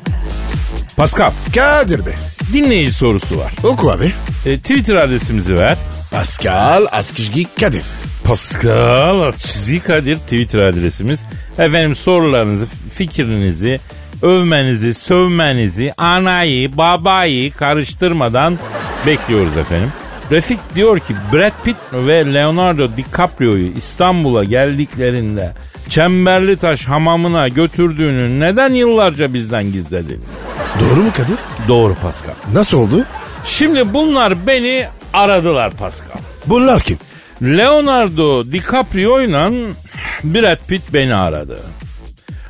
Speaker 2: Pascal
Speaker 3: Kadir Bey.
Speaker 2: dinleyici sorusu var.
Speaker 3: Oku abi.
Speaker 2: E, Twitter adresimizi ver.
Speaker 3: Pascal Askizgi Kadir.
Speaker 2: Pascal çizgi Kadir Twitter adresimiz. Efendim sorularınızı, fikrinizi, övmenizi, sövmenizi, anayı, babayı karıştırmadan bekliyoruz efendim. Refik diyor ki Brad Pitt ve Leonardo DiCaprio'yu İstanbul'a geldiklerinde Çemberli Taş hamamına götürdüğünü neden yıllarca bizden gizledin?
Speaker 3: Doğru mu Kadir?
Speaker 2: Doğru Pascal.
Speaker 3: Nasıl oldu?
Speaker 2: Şimdi bunlar beni aradılar Pascal.
Speaker 3: Bunlar kim?
Speaker 2: Leonardo DiCaprio ile Brad Pitt beni aradı.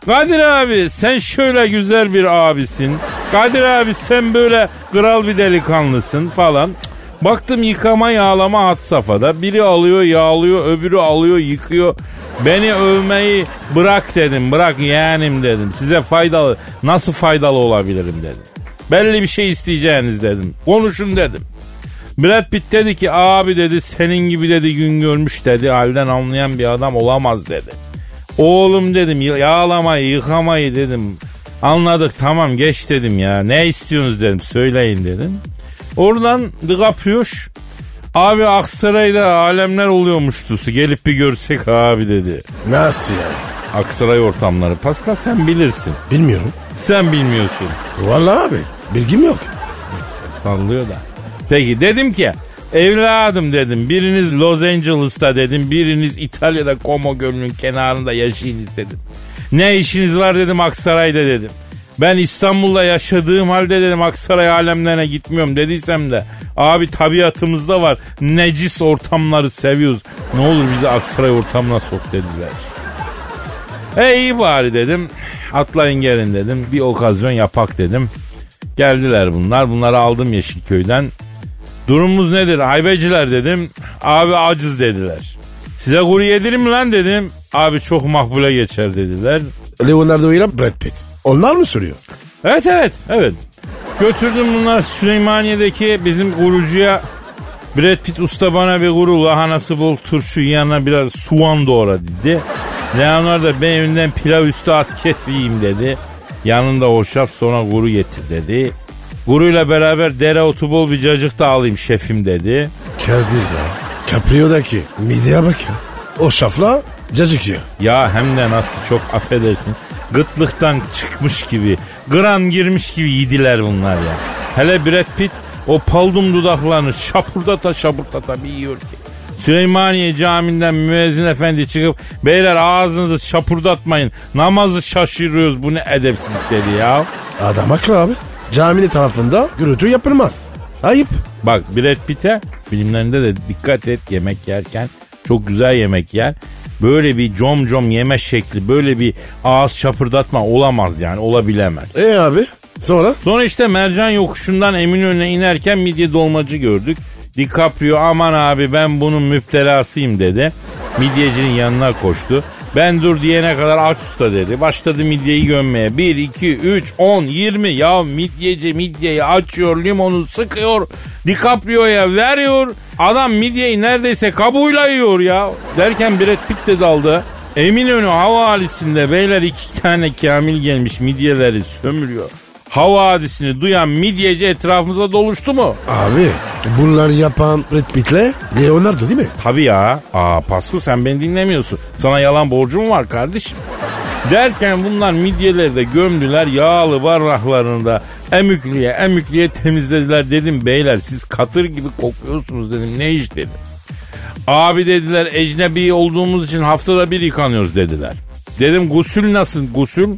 Speaker 2: Kadir abi sen şöyle güzel bir abisin. Kadir abi sen böyle kral bir delikanlısın falan. Baktım yıkama yağlama hat safhada. Biri alıyor yağlıyor öbürü alıyor yıkıyor. Beni övmeyi bırak dedim bırak yeğenim dedim. Size faydalı nasıl faydalı olabilirim dedim. Belli bir şey isteyeceğiniz dedim. Konuşun dedim. Brad Pitt dedi ki abi dedi senin gibi dedi gün görmüş dedi halden anlayan bir adam olamaz dedi. Oğlum dedim yağlamayı yıkamayı dedim. Anladık tamam geç dedim ya ne istiyorsunuz dedim söyleyin dedim. Oradan DiCaprio'ş abi Aksaray'da alemler oluyormuştu gelip bir görsek abi dedi.
Speaker 3: Nasıl yani?
Speaker 2: Aksaray ortamları Pascal sen bilirsin.
Speaker 3: Bilmiyorum.
Speaker 2: Sen bilmiyorsun.
Speaker 3: Vallahi abi bilgim yok.
Speaker 2: Sallıyor da. Peki dedim ki evladım dedim biriniz Los Angeles'ta dedim biriniz İtalya'da Como Gölü'nün kenarında yaşayınız dedim. Ne işiniz var dedim Aksaray'da dedim. Ben İstanbul'da yaşadığım halde dedim Aksaray alemlerine gitmiyorum dediysem de abi tabiatımızda var necis ortamları seviyoruz. Ne olur bizi Aksaray ortamına sok dediler. E iyi bari dedim. Atlayın gelin dedim. Bir okazyon yapak dedim. Geldiler bunlar. Bunları aldım Yeşilköy'den. Durumumuz nedir? Hayveciler dedim. Abi acız dediler. Size kuru yedirir mi lan dedim. Abi çok makbule geçer dediler.
Speaker 3: Leonardo ile Brad Pitt. Onlar mı soruyor?
Speaker 2: Evet evet evet. Götürdüm bunlar Süleymaniye'deki bizim kurucuya. Brad Pitt usta bana bir kuru lahanası bol turşu yanına biraz soğan doğra dedi. Leonardo ben evinden pilav üstü az keseyim dedi. Yanında hoşaf sonra kuru getir dedi. Kuruyla beraber dereotu bol bir cacık da alayım şefim dedi.
Speaker 3: Kadir ya. Caprio'daki mideye bak ya. O şafla cacık ya.
Speaker 2: Ya hem de nasıl çok affedersin. Gıtlıktan çıkmış gibi, gran girmiş gibi yediler bunlar ya. Hele Brad Pitt o paldum dudaklarını şapurdata şapurdata bir yiyor ki. Süleymaniye Camii'nden müezzin efendi çıkıp beyler ağzınızı şapurdatmayın namazı şaşırıyoruz bu ne edepsizlik dedi ya.
Speaker 3: Adam haklı abi. Caminin tarafında gürültü yapılmaz. Ayıp.
Speaker 2: Bak Brad Pitt'e filmlerinde de dikkat et yemek yerken çok güzel yemek yer. Böyle bir com com yeme şekli böyle bir ağız şapırdatma olamaz yani olabilemez.
Speaker 3: E abi sonra?
Speaker 2: Sonra işte Mercan yokuşundan Eminönü'ne inerken midye dolmacı gördük. DiCaprio aman abi ben bunun müptelasıyım dedi. Midyecinin yanına koştu. Ben dur diyene kadar aç usta dedi. Başladı midyeyi gömmeye. 1, 2, 3, 10, 20. Ya midyeci midyeyi açıyor, limonu sıkıyor. DiCaprio'ya veriyor. Adam midyeyi neredeyse kabuğuyla yiyor ya. Derken Brad Pitt de daldı. Eminönü havalisinde beyler iki tane kamil gelmiş midyeleri sömürüyor. Hava hadisini duyan midyeci etrafımıza doluştu mu?
Speaker 3: Abi bunları yapan Brad Pitt'le Leonardo değil mi?
Speaker 2: Tabii ya. Aa Pascal sen beni dinlemiyorsun. Sana yalan borcum var kardeşim. Derken bunlar midyeleri de gömdüler yağlı barraklarını da emüklüye emüklüye temizlediler dedim beyler siz katır gibi kokuyorsunuz dedim ne iş dedim. Abi dediler ecnebi olduğumuz için haftada bir yıkanıyoruz dediler. Dedim gusül nasıl gusül?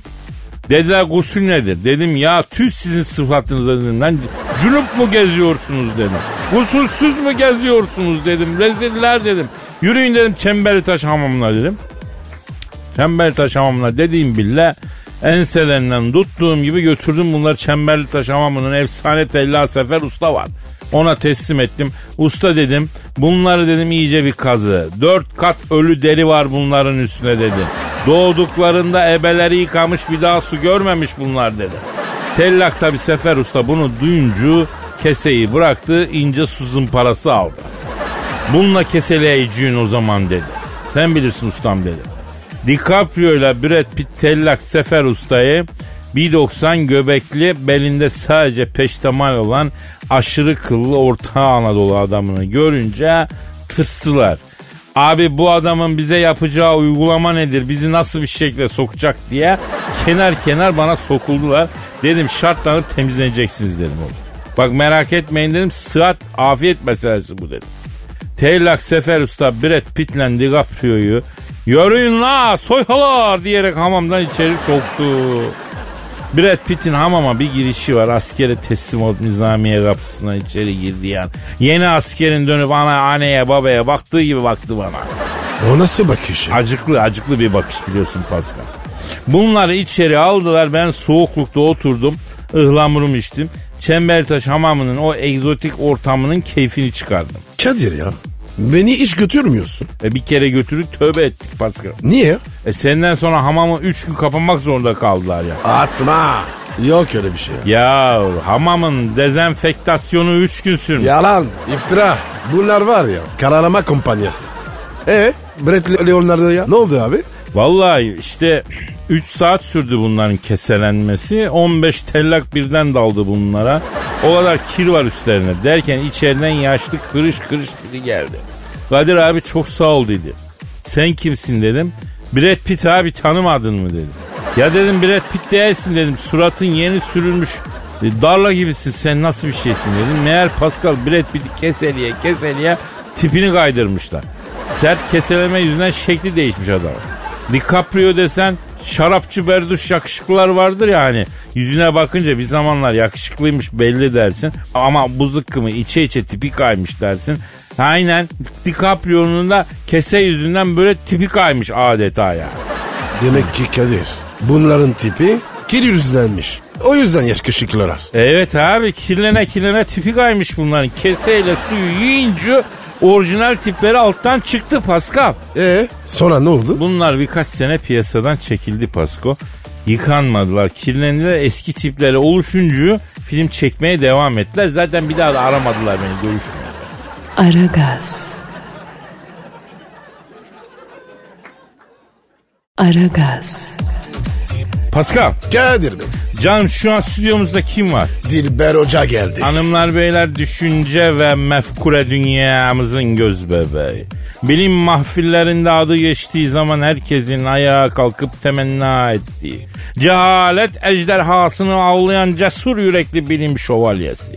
Speaker 2: Dediler gusül nedir? Dedim ya tüz sizin sıfatınıza dedim. Lan cunup mu geziyorsunuz dedim. Gusülsüz mü geziyorsunuz dedim. Reziller dedim. Yürüyün dedim Çemberli Taş hamamına dedim. Çemberli taş hamamına dediğim bile enselerinden tuttuğum gibi götürdüm bunları Çemberli taş hamamının efsane tella sefer usta var. Ona teslim ettim. Usta dedim bunları dedim iyice bir kazı. Dört kat ölü deri var bunların üstüne dedim. Doğduklarında ebeleri yıkamış bir daha su görmemiş bunlar dedi. Tellak tabi Sefer Usta bunu duyunca keseyi bıraktı ince su parası aldı. Bununla keseleyeceğin o zaman dedi. Sen bilirsin ustam dedi. DiCaprio ile Brad Pitt tellak Sefer Usta'yı 1.90 göbekli belinde sadece peştemal olan aşırı kıllı Orta Anadolu adamını görünce tırstılar. Abi bu adamın bize yapacağı uygulama nedir? Bizi nasıl bir şekilde sokacak diye kenar kenar bana sokuldular. Dedim şartlanıp temizleneceksiniz dedim oğlum. Bak merak etmeyin dedim sıhhat afiyet meselesi bu dedim. Teylak Sefer Usta Brad Pitt'le DiCaprio'yu Yürüyün la soyhalar diyerek hamamdan içeri soktu. Brad Pitt'in hamama bir girişi var. Askere teslim olup nizamiye kapısına içeri girdi yani. Yeni askerin dönüp ana anneye babaya baktığı gibi baktı bana.
Speaker 3: O nasıl bakış?
Speaker 2: Acıklı acıklı bir bakış biliyorsun Pascal. Bunları içeri aldılar ben soğuklukta oturdum. ıhlamurumu içtim. Çembertaş hamamının o egzotik ortamının keyfini çıkardım.
Speaker 3: Kadir ya beni hiç götürmüyorsun.
Speaker 2: E bir kere götürüp tövbe ettik Pascal.
Speaker 3: Niye?
Speaker 2: E senden sonra hamamı 3 gün kapanmak zorunda kaldılar ya.
Speaker 3: Atma. Yok öyle bir şey.
Speaker 2: Ya hamamın dezenfektasyonu 3 gün sürmüş.
Speaker 3: Yalan, iftira. Bunlar var ya kararama kumpanyası. E Brett Leonardo ya ne oldu abi?
Speaker 2: Vallahi işte 3 saat sürdü bunların keselenmesi. 15 tellak birden daldı bunlara. O kadar kir var üstlerine. Derken içeriden yaşlı kırış kırış biri geldi. Kadir abi çok sağ ol dedi. Sen kimsin dedim. Brad Pitt abi tanımadın mı dedi. Ya dedim Brad Pitt değilsin dedim. Suratın yeni sürülmüş. E, Darla gibisin sen nasıl bir şeysin dedim. Meğer Pascal Brad Pitt'i keseliye keseliye tipini kaydırmışlar. Sert keseleme yüzünden şekli değişmiş adam. DiCaprio desen şarapçı berduş yakışıklılar vardır ya hani yüzüne bakınca bir zamanlar yakışıklıymış belli dersin ama bu zıkkımı içe içe tipi kaymış dersin. Aynen DiCaprio'nun da kese yüzünden böyle tipi kaymış adeta ya.
Speaker 3: Demek ki Kadir bunların tipi kir yüzlenmiş. O yüzden yakışıklılar.
Speaker 2: Evet abi kirlene kirlene tipi kaymış bunların. Keseyle suyu yiyince orijinal tipleri alttan çıktı Pascal.
Speaker 3: E sonra ne oldu?
Speaker 2: Bunlar birkaç sene piyasadan çekildi Pasko. Yıkanmadılar, kirlendiler. Eski tipleri oluşunca film çekmeye devam ettiler. Zaten bir daha da aramadılar beni görüşmeye.
Speaker 1: Aragaz. Aragaz.
Speaker 2: Pascal,
Speaker 3: Kadir Bey.
Speaker 2: Canım şu an stüdyomuzda kim var?
Speaker 3: Dilber Hoca geldi.
Speaker 2: Hanımlar beyler düşünce ve mefkure dünyamızın göz bebeği. Bilim mahfillerinde adı geçtiği zaman herkesin ayağa kalkıp temenna ettiği. Cehalet ejderhasını avlayan cesur yürekli bilim şövalyesi.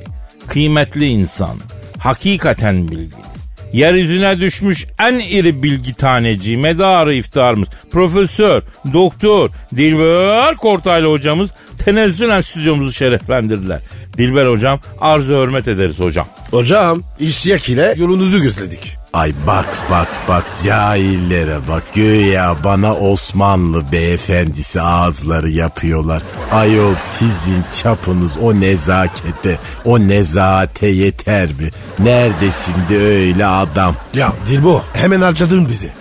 Speaker 2: Kıymetli insan. Hakikaten bilgili. Yeryüzüne düşmüş en iri bilgi taneci, medarı iftarımız, profesör, doktor, Dilber Kortaylı hocamız tenezzülen stüdyomuzu şereflendirdiler. Dilber hocam arzu hürmet ederiz hocam.
Speaker 3: Hocam işyak ile yolunuzu gözledik.
Speaker 4: Ay bak bak bak cahillere bak güya bana Osmanlı beyefendisi ağızları yapıyorlar. Ayol sizin çapınız o nezakete o nezaate yeter mi? Neredesin de öyle adam?
Speaker 3: Ya Dilbo hemen harcadın bizi.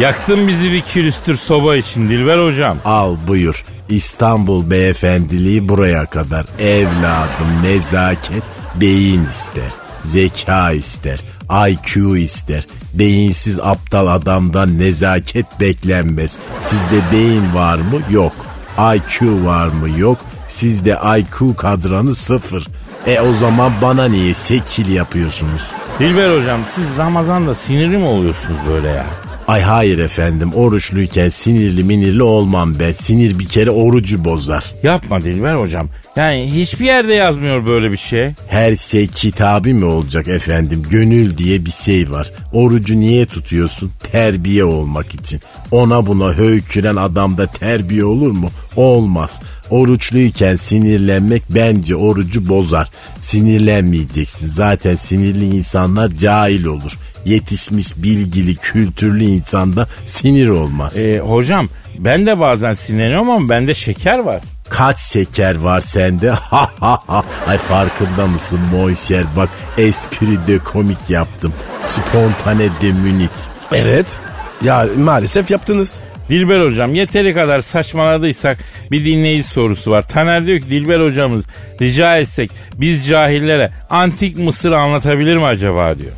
Speaker 2: Yaktın bizi bir külüstür soba için Dilber hocam.
Speaker 4: Al buyur İstanbul beyefendiliği buraya kadar evladım nezaket beyin ister. Zeka ister, IQ ister. Beyinsiz aptal adamdan nezaket beklenmez. Sizde beyin var mı? Yok. IQ var mı? Yok. Sizde IQ kadranı sıfır. E o zaman bana niye sekil yapıyorsunuz?
Speaker 2: Dilber hocam siz Ramazan'da sinirli mi oluyorsunuz böyle ya?
Speaker 4: Ay hayır efendim oruçluyken sinirli minirli olmam ben. Sinir bir kere orucu bozar.
Speaker 2: Yapma Dilber hocam. Yani hiçbir yerde yazmıyor böyle bir şey.
Speaker 4: Her şey kitabı mı olacak efendim? Gönül diye bir şey var. Orucu niye tutuyorsun? Terbiye olmak için. Ona buna höyküren adamda terbiye olur mu? Olmaz. Oruçluyken sinirlenmek bence orucu bozar. Sinirlenmeyeceksin. Zaten sinirli insanlar cahil olur. Yetişmiş, bilgili, kültürlü insanda sinir olmaz.
Speaker 2: Ee, hocam ben de bazen sinirleniyorum ama bende şeker var.
Speaker 4: Kaç şeker var sende? Ha ha ha. Ay farkında mısın Monşer? Bak espri de komik yaptım. Spontane de münit.
Speaker 3: Evet. Ya maalesef yaptınız.
Speaker 2: Dilber hocam yeteri kadar saçmaladıysak bir dinleyici sorusu var. Taner diyor ki Dilber hocamız rica etsek biz cahillere antik Mısır'ı anlatabilir mi acaba diyor.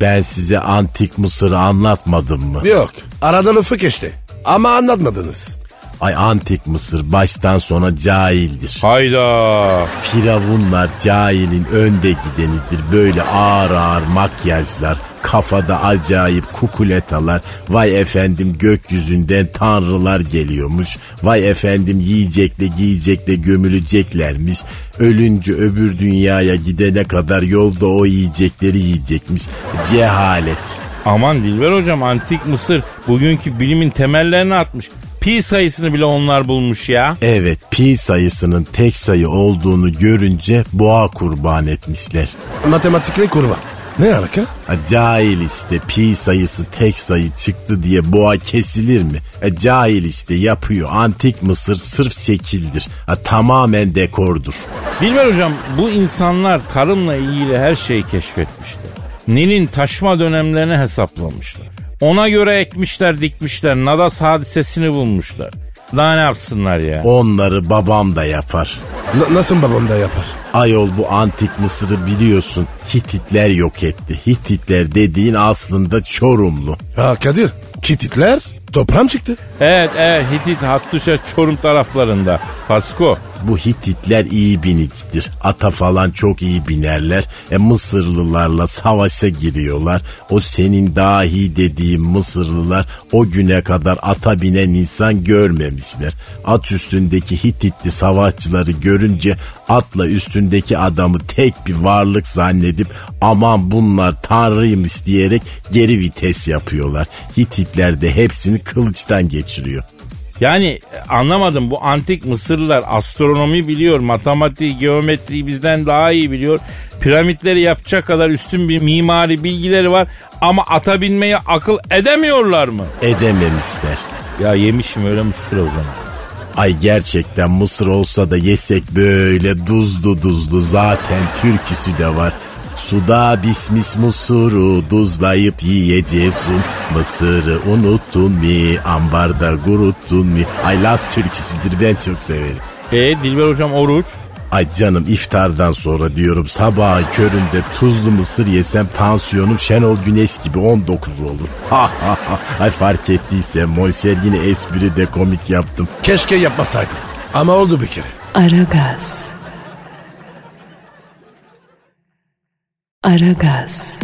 Speaker 4: Ben size antik Mısır'ı anlatmadım mı?
Speaker 3: Yok. Aradan ufuk işte. Ama anlatmadınız.
Speaker 4: Ay antik Mısır baştan sona cahildir.
Speaker 2: Hayda.
Speaker 4: Firavunlar cahilin önde gidenidir. Böyle ağır ağır makyajlar, kafada acayip kukuletalar. Vay efendim gökyüzünden tanrılar geliyormuş. Vay efendim yiyecekle giyecekle gömüleceklermiş. Ölünce öbür dünyaya gidene kadar yolda o yiyecekleri yiyecekmiş. Cehalet.
Speaker 2: Aman Dilber hocam antik Mısır bugünkü bilimin temellerini atmış. Pi sayısını bile onlar bulmuş ya.
Speaker 4: Evet pi sayısının tek sayı olduğunu görünce boğa kurban etmişler.
Speaker 3: Matematikle kurban. Ne alaka?
Speaker 4: Ha, cahil işte pi sayısı tek sayı çıktı diye boğa kesilir mi? Ha, cahil işte yapıyor. Antik Mısır sırf şekildir. Ha, tamamen dekordur.
Speaker 2: Dilber hocam bu insanlar tarımla ilgili her şeyi keşfetmişler. Nil'in taşma dönemlerini hesaplamışlar. Ona göre ekmişler dikmişler. Nadas hadisesini bulmuşlar. Daha ne yapsınlar ya?
Speaker 4: Onları babam da yapar.
Speaker 3: N- nasıl babam da yapar?
Speaker 4: Ayol bu antik Mısır'ı biliyorsun. Hititler yok etti. Hititler dediğin aslında Çorumlu.
Speaker 3: Ha Kadir. Kititler toprağım çıktı.
Speaker 2: Evet evet Hitit Hattuşa Çorum taraflarında. Pasko.
Speaker 4: Bu Hititler iyi binicidir. Ata falan çok iyi binerler. E Mısırlılarla savaşa giriyorlar. O senin dahi dediğin Mısırlılar o güne kadar ata binen insan görmemişler. At üstündeki Hititli savaşçıları görünce atla üstündeki adamı tek bir varlık zannedip aman bunlar tanrıymış diyerek geri vites yapıyorlar. Hititler de hepsini kılıçtan geçiriyor.
Speaker 2: Yani anlamadım bu antik Mısırlılar astronomi biliyor, matematiği, geometriyi bizden daha iyi biliyor. Piramitleri yapacak kadar üstün bir mimari bilgileri var ama ata binmeyi akıl edemiyorlar mı?
Speaker 4: Edememişler.
Speaker 2: Ya yemişim öyle Mısır o zaman.
Speaker 4: Ay gerçekten Mısır olsa da yesek böyle duzlu duzlu zaten türküsü de var. Suda bismis musuru duzlayıp yiyeceksin. Mısırı unuttun mi? Ambarda kuruttun mi? Ay Las türküsüdür ben çok severim.
Speaker 2: E Dilber hocam oruç.
Speaker 4: Ay canım iftardan sonra diyorum sabahın köründe tuzlu mısır yesem tansiyonum Şenol Güneş gibi 19 olur. Ha ha ha. Ay fark ettiyse Monşer yine espri de komik yaptım.
Speaker 3: Keşke yapmasaydım. Ama oldu bir kere.
Speaker 1: Aragaz. Aragaz.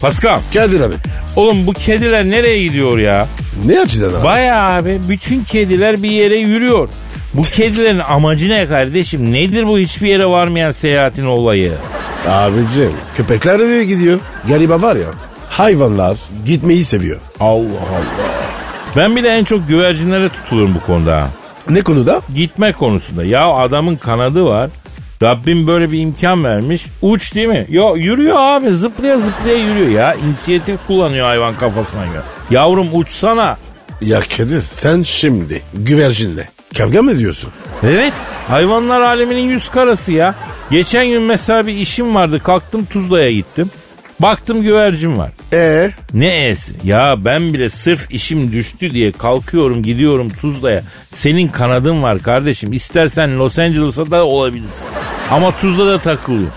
Speaker 2: Pascal.
Speaker 3: Kadir abi.
Speaker 2: Oğlum bu kediler nereye gidiyor ya?
Speaker 3: Ne açıdan abi?
Speaker 2: Bayağı abi bütün kediler bir yere yürüyor. Bu kedilerin amacı ne kardeşim? Nedir bu hiçbir yere varmayan seyahatin olayı?
Speaker 3: Abicim köpekler eve gidiyor. Gariba var ya hayvanlar gitmeyi seviyor.
Speaker 2: Allah Allah. Ben bir de en çok güvercinlere tutulurum bu konuda.
Speaker 3: Ne konuda?
Speaker 2: Gitme konusunda. Ya adamın kanadı var. Rabbim böyle bir imkan vermiş. Uç değil mi? Yo yürüyor abi zıplaya zıplaya yürüyor ya. İnisiyatif kullanıyor hayvan kafasına göre. Yavrum uçsana.
Speaker 3: Ya Kadir sen şimdi güvercinle kavga mı ediyorsun?
Speaker 2: Evet hayvanlar aleminin yüz karası ya. Geçen gün mesela bir işim vardı kalktım Tuzla'ya gittim. Baktım güvercin var.
Speaker 3: Ee
Speaker 2: Ne e'si? Ya ben bile sırf işim düştü diye kalkıyorum gidiyorum Tuzla'ya. Senin kanadın var kardeşim. İstersen Los Angeles'a da olabilirsin. Ama Tuzla'da takılıyor.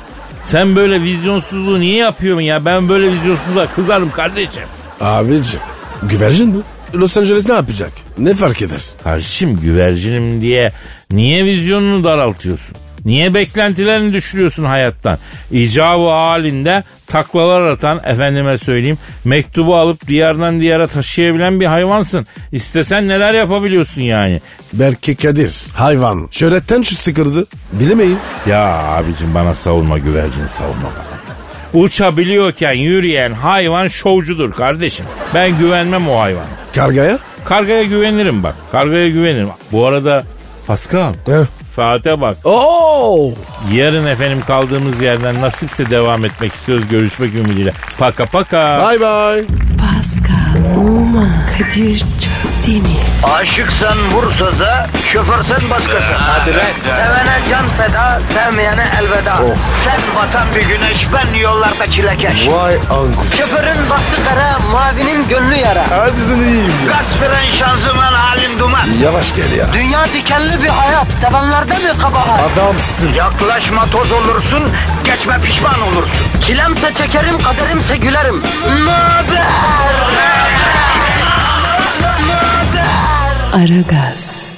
Speaker 2: Sen böyle vizyonsuzluğu niye yapıyorsun ya? Ben böyle vizyonsuzluğa kızarım kardeşim.
Speaker 3: abicim güvercin bu. Los Angeles ne yapacak? Ne fark eder?
Speaker 2: Kardeşim güvercinim diye niye vizyonunu daraltıyorsun? Niye beklentilerini düşürüyorsun hayattan? İcabı halinde taklalar atan efendime söyleyeyim mektubu alıp diyardan diyara taşıyabilen bir hayvansın. İstesen neler yapabiliyorsun yani.
Speaker 3: Belki Kadir hayvan şöhretten sıkırdı. Bilemeyiz.
Speaker 2: Ya abicim bana savunma güvercin savunma bana. Uçabiliyorken yürüyen hayvan şovcudur kardeşim. Ben güvenmem o hayvana.
Speaker 3: Kargaya?
Speaker 2: Kargaya güvenirim bak. Kargaya güvenirim. Bu arada Pascal
Speaker 3: Heh.
Speaker 2: Saate bak.
Speaker 3: Oo!
Speaker 2: Yarın efendim kaldığımız yerden nasipse devam etmek istiyoruz. Görüşmek ümidiyle. Paka paka.
Speaker 3: Bye bye.
Speaker 1: Pascal, Oman, Kadir çok Erdemir
Speaker 5: Aşıksan vursa da, şoförsen başkasın. Hadi Sevene can feda, sevmeyene elveda. Sen batan bir güneş, ben yollarda çilekeş.
Speaker 3: Vay anku.
Speaker 5: Şoförün baktı kara, mavinin gönlü yara.
Speaker 3: Hadi sen iyiyim ya.
Speaker 5: Kasperen şanzıman halin duman.
Speaker 3: Yavaş gel ya.
Speaker 5: Dünya dikenli bir hayat, sevenlerde mi kabahar?
Speaker 3: Adamsın.
Speaker 5: Yaklaşma toz olursun, geçme pişman olursun. Çilemse çekerim, kaderimse gülerim. Möber!
Speaker 1: Aragaz.